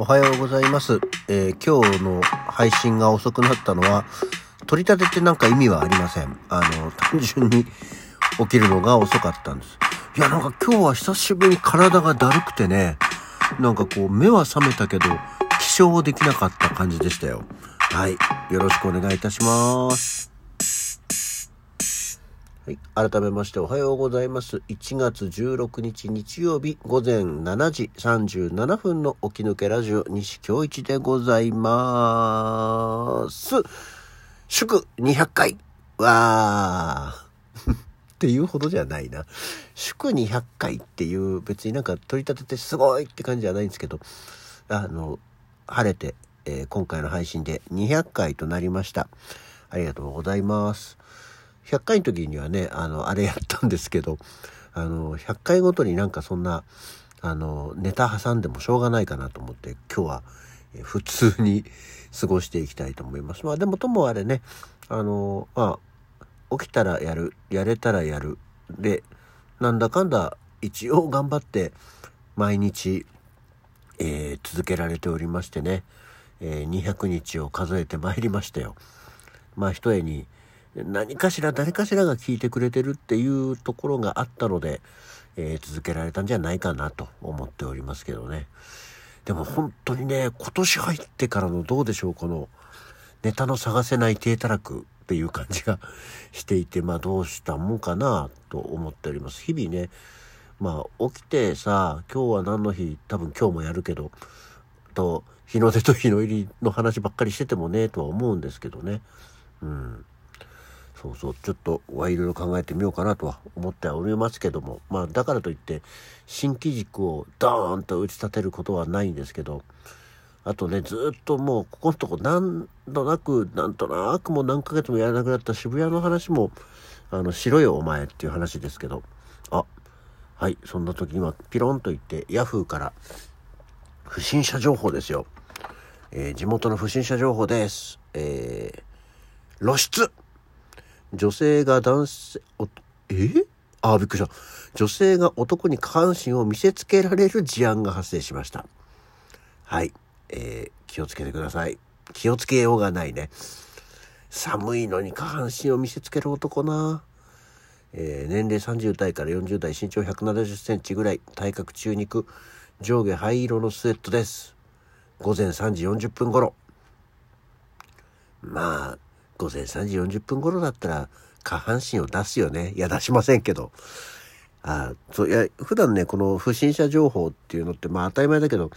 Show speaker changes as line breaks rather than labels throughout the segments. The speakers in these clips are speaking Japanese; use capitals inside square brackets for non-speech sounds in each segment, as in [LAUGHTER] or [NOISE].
おはようございます。えー今日の配信が遅くなったのは、取り立ててなんか意味はありません。あの、単純に起きるのが遅かったんです。いや、なんか今日は久しぶりに体がだるくてね、なんかこう目は覚めたけど、起床できなかった感じでしたよ。はい。よろしくお願いいたします。はい。改めましておはようございます。1月16日日曜日午前7時37分の起き抜けラジオ西京一でございます。祝200回わー。っていうほどじゃないな。祝200回っていう別になんか取り立ててすごいって感じじゃないんですけど、あの、晴れて、えー今回の配信で200回となりました。ありがとうございます。100回の時にはね、あの、あれやったんですけど、あの、100回ごとになんかそんな、あの、ネタ挟んでもしょうがないかなと思って、今日は普通に過ごしていきたいと思います。まあでもともあれね、あの、まあ、起きたらやる、やれたらやる。で、なんだかんだ一応頑張って毎日、えー続けられておりましてね、えー200日を数えてまいりましたよ。まあ一重に何かしら誰かしらが聞いてくれてるっていうところがあったので、えー続けられたんじゃないかなと思っておりますけどね。でも本当にね、今年入ってからのどうでしょう、このネタの探せない低たらくっていう感じが [LAUGHS] していて、まあどうしたもんかなと思っております。日々ね、まあ起きてさ、今日は何の日、多分今日もやるけど、と、日の出と日の入りの話ばっかりしててもね、とは思うんですけどね。うん。そうそう、ちょっとはいろいろ考えてみようかなとは思ってはおりますけども、まあだからといって、新機軸をドーンと打ち立てることはないんですけど、あとね、ずっともう、ここのとこ、なんとなく、なんとなくもう何ヶ月もやらなくなった渋谷の話も、あの、しろよ、お前っていう話ですけど、あ、はい、そんな時には、ピロンと言って、ヤフーから、不審者情報ですよ。えー地元の不審者情報です。えー露出女性が男性、おえ？あーびっくりした。女性が男に下半身を見せつけられる事案が発生しました。はい。えー気をつけてください。気をつけようがないね。寒いのに下半身を見せつける男な。えー年齢30代から40代、身長170センチぐらい、体格中肉、上下灰色のスウェットです。午前3時40分頃。まあ、午前3時40分頃だったら、下半身を出すよね。いや、出しませんけど。あそういや普段ねこの不審者情報っていうのってまあ当たり前だけど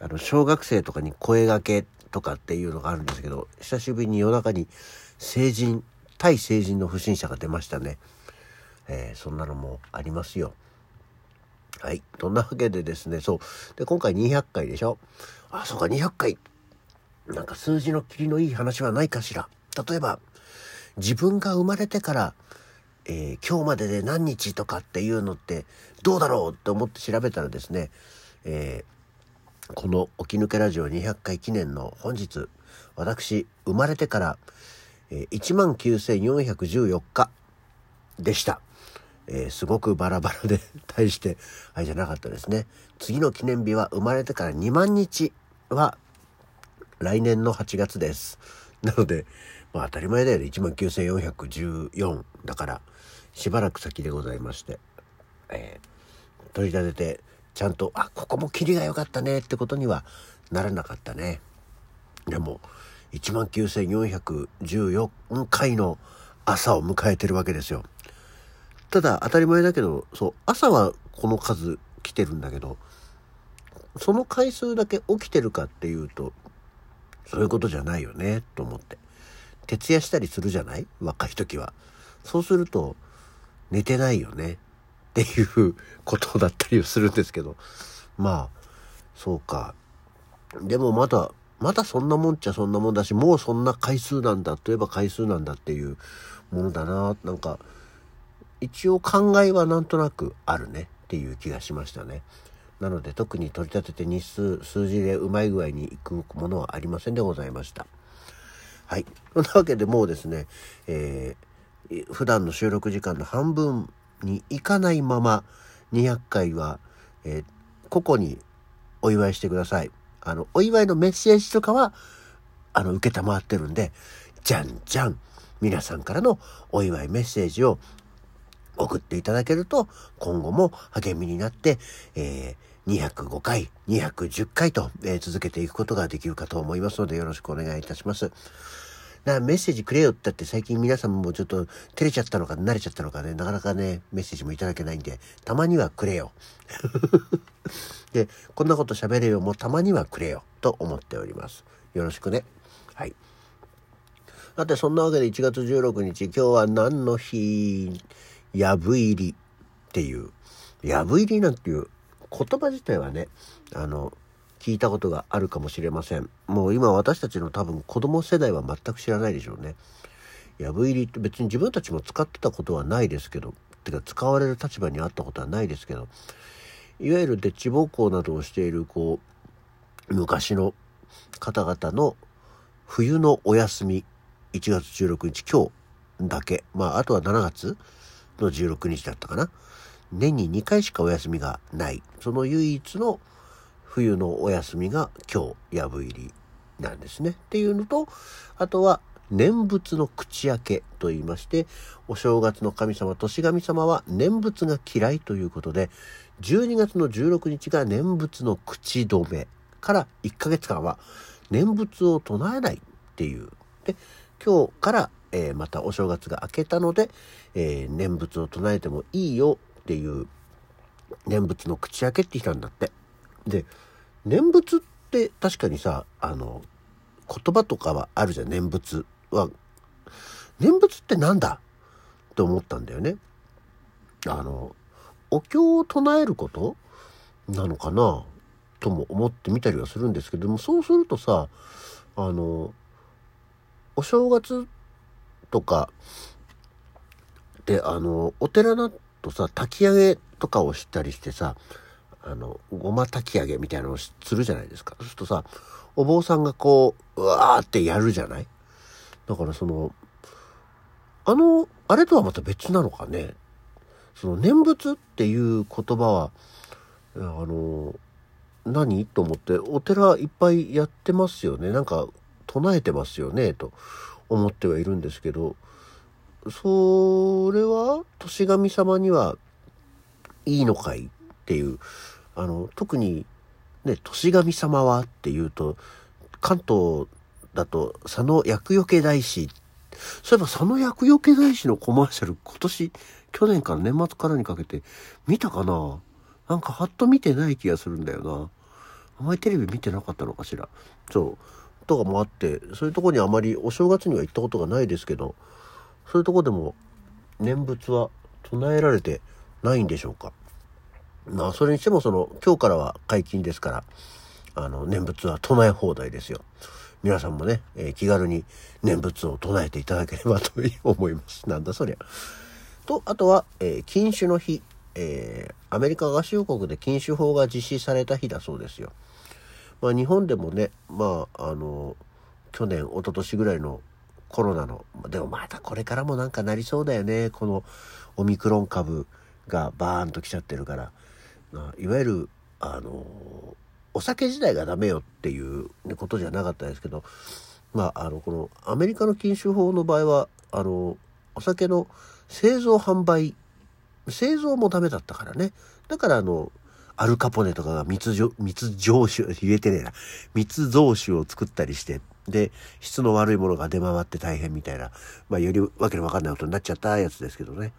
あの小学生とかに声がけとかっていうのがあるんですけど久しぶりに夜中に成人対成人の不審者が出ましたね、えーそんなのもありますよ。はい。そんなわけでですねそう。で今回200回でしょ？あそうか200回。なんか数字の切りのいい話はないかしら。例えば自分が生まれてからえー今日までで何日とかっていうのってどうだろうって思って調べたらですね、えーこの起き抜けラジオ200回記念の本日、私、生まれてから、えー、19,414日でした。えーすごくバラバラで、[LAUGHS] 大して、あれじゃなかったですね。次の記念日は生まれてから2万日は来年の8月です。なので、まあ当たり前だよね。19,414だから、しばらく先でございまして、えー取り立てて、ちゃんと、あ、ここもキリが良かったねってことにはならなかったね。でも、19,414回の朝を迎えてるわけですよ。ただ、当たり前だけど、そう、朝はこの数来てるんだけど、その回数だけ起きてるかっていうと、そういうことじゃないよね、と思って。徹夜したりするじゃない？若い時は。そうすると、寝てないよね？っていうことだったりするんですけど。まあ、そうか。でもまだ、まだそんなもんっちゃそんなもんだし、もうそんな回数なんだといえば回数なんだっていうものだな。なんか、一応考えはなんとなくあるねっていう気がしましたね。なので特に取り立てて日数、数字でうまい具合にいくものはありませんでございました。はい。そんなわけでもうですね、えー普段の収録時間の半分にいかないまま200回は、えー個々にお祝いしてください。あの、お祝いのメッセージとかは、あの、受けたまってるんで、じゃんじゃん、皆さんからのお祝いメッセージを送っていただけると、今後も励みになって、えー、205回、210回と、えー、続けていくことができるかと思いますので、よろしくお願いいたします。な、メッセージくれよって言って最近皆さんもちょっと照れちゃったのか慣れちゃったのかね、なかなかね、メッセージもいただけないんで、たまにはくれよ。[LAUGHS] で、こんなこと喋れよもうたまにはくれよと思っております。よろしくね。はい。さて、そんなわけで1月16日、今日は何の日？やぶ入りっていう、やぶ入りなんていう言葉自体はね、あの、聞いたことがあるかもしれません。もう今私たちの多分子供世代は全く知らないでしょうね。やぶ入りって別に自分たちも使ってたことはないですけど、てか使われる立場にあったことはないですけど、いわゆるデッチ暴行などをしている、こう、昔の方々の冬のお休み、1月16日、今日だけ、まあ、あとは7月の16日だったかな。年に2回しかお休みがない。その唯一の冬のお休みが今日、やぶ入りなんですね。っていうのと、あとは念仏の口開けと言いまして、お正月の神様、年神様は念仏が嫌いということで、12月の16日が念仏の口止めから1ヶ月間は念仏を唱えないっていう。で、今日から、えー、またお正月が明けたので、えー、念仏を唱えてもいいよっていう念仏の口開けってきたんだって。で、念仏って確かにさ、あの、言葉とかはあるじゃん、念仏は。念仏ってなんだ？って思ったんだよね。あの、お経を唱えること？なのかな？とも思ってみたりはするんですけども、そうするとさ、あの、お正月とかで、あの、お寺だとさ、炊き上げとかをしたりしてさ、あの、ごま炊き上げみたいなのをするじゃないですか。そうするとさ、お坊さんがこう、うわーってやるじゃない？だからその、あの、あれとはまた別なのかね。その念仏っていう言葉は、あの、何？と思って、お寺いっぱいやってますよね。なんか唱えてますよね、と思ってはいるんですけど、それは、年神様にはいいのかいっていう、あの、特に、ね、年神様はっていうと、関東だと佐野厄除け大師。そういえば佐野厄除け大師のコマーシャル今年、去年から年末からにかけて見たかな？なんかはっと見てない気がするんだよな。あまりテレビ見てなかったのかしら。そう。とかもあって、そういうとこにあまりお正月には行ったことがないですけど、そういうとこでも念仏は唱えられてないんでしょうか？まあ、それにしてもその、今日からは解禁ですから、あの、念仏は唱え放題ですよ。皆さんもね、えー、気軽に念仏を唱えていただければと思います。[LAUGHS] なんだそりゃ。と、あとは、えー、禁酒の日。えー、アメリカ合衆国で禁酒法が実施された日だそうですよ。まあ、日本でもね、まあ、あの、去年、一昨年ぐらいのコロナの、でもまたこれからもなんかなりそうだよね。このオミクロン株がバーンと来ちゃってるから。いわゆる、あの、お酒自体がダメよっていうことじゃなかったですけど、まあ、あの、このアメリカの禁酒法の場合は、あの、お酒の製造販売、製造もダメだったからね。だからあの、アルカポネとかが密造、密造酒、言えてねえな。密造酒を作ったりして、で、質の悪いものが出回って大変みたいな、まあ、よりわけのわかんないことになっちゃったやつですけどね。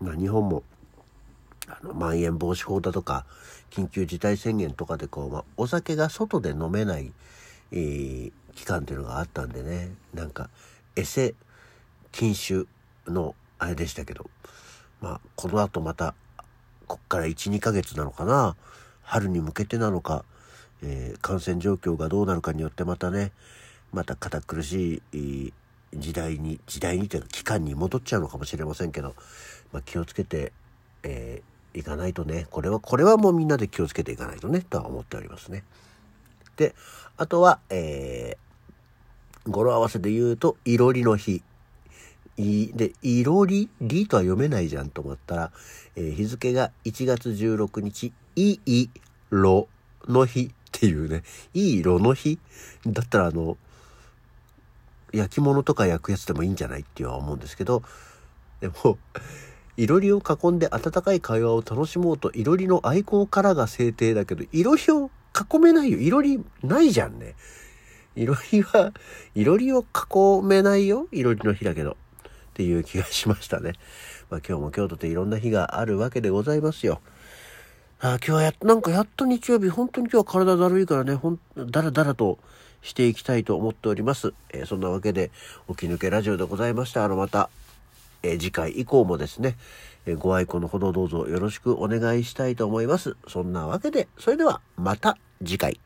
まあ、日本も、あの、まん延防止法だとか、緊急事態宣言とかでこう、まあ、お酒が外で飲めない、えー、期間っていうのがあったんでね、なんか、エセ禁酒のあれでしたけど、まあ、この後また、こっから1、2ヶ月なのかな、春に向けてなのか、えー、感染状況がどうなるかによってまたね、また堅苦しい時代に、時代にというか期間に戻っちゃうのかもしれませんけど、まあ、気をつけて、えいかないとね、これは、これはもうみんなで気をつけていかないとね、とは思っておりますね。で、あとは、えー、語呂合わせで言うと、いろりの日。いで、いろり、りとは読めないじゃんと思ったら、えー、日付が1月16日、いいろの日っていうね、いい色の日だったらあの、焼き物とか焼くやつでもいいんじゃないっては思うんですけど、でも、いろりを囲んで温かい会話を楽しもうと、いろりの愛好からが制定だけど、いろりを囲めないよ。いろりないじゃんね。いろりは、いろりを囲めないよ。いろりの日だけど。っていう気がしましたね。まあ今日も京都っていろんな日があるわけでございますよ。あ今日はや、なんかやっと日曜日、本当に今日は体だるいからね、ほん、だらだらとしていきたいと思っております。えー、そんなわけで、起き抜けラジオでございました。あの、また、えー、次回以降もですね、えー、ご愛顧のほどどうぞよろしくお願いしたいと思います。そんなわけで、それではまた次回。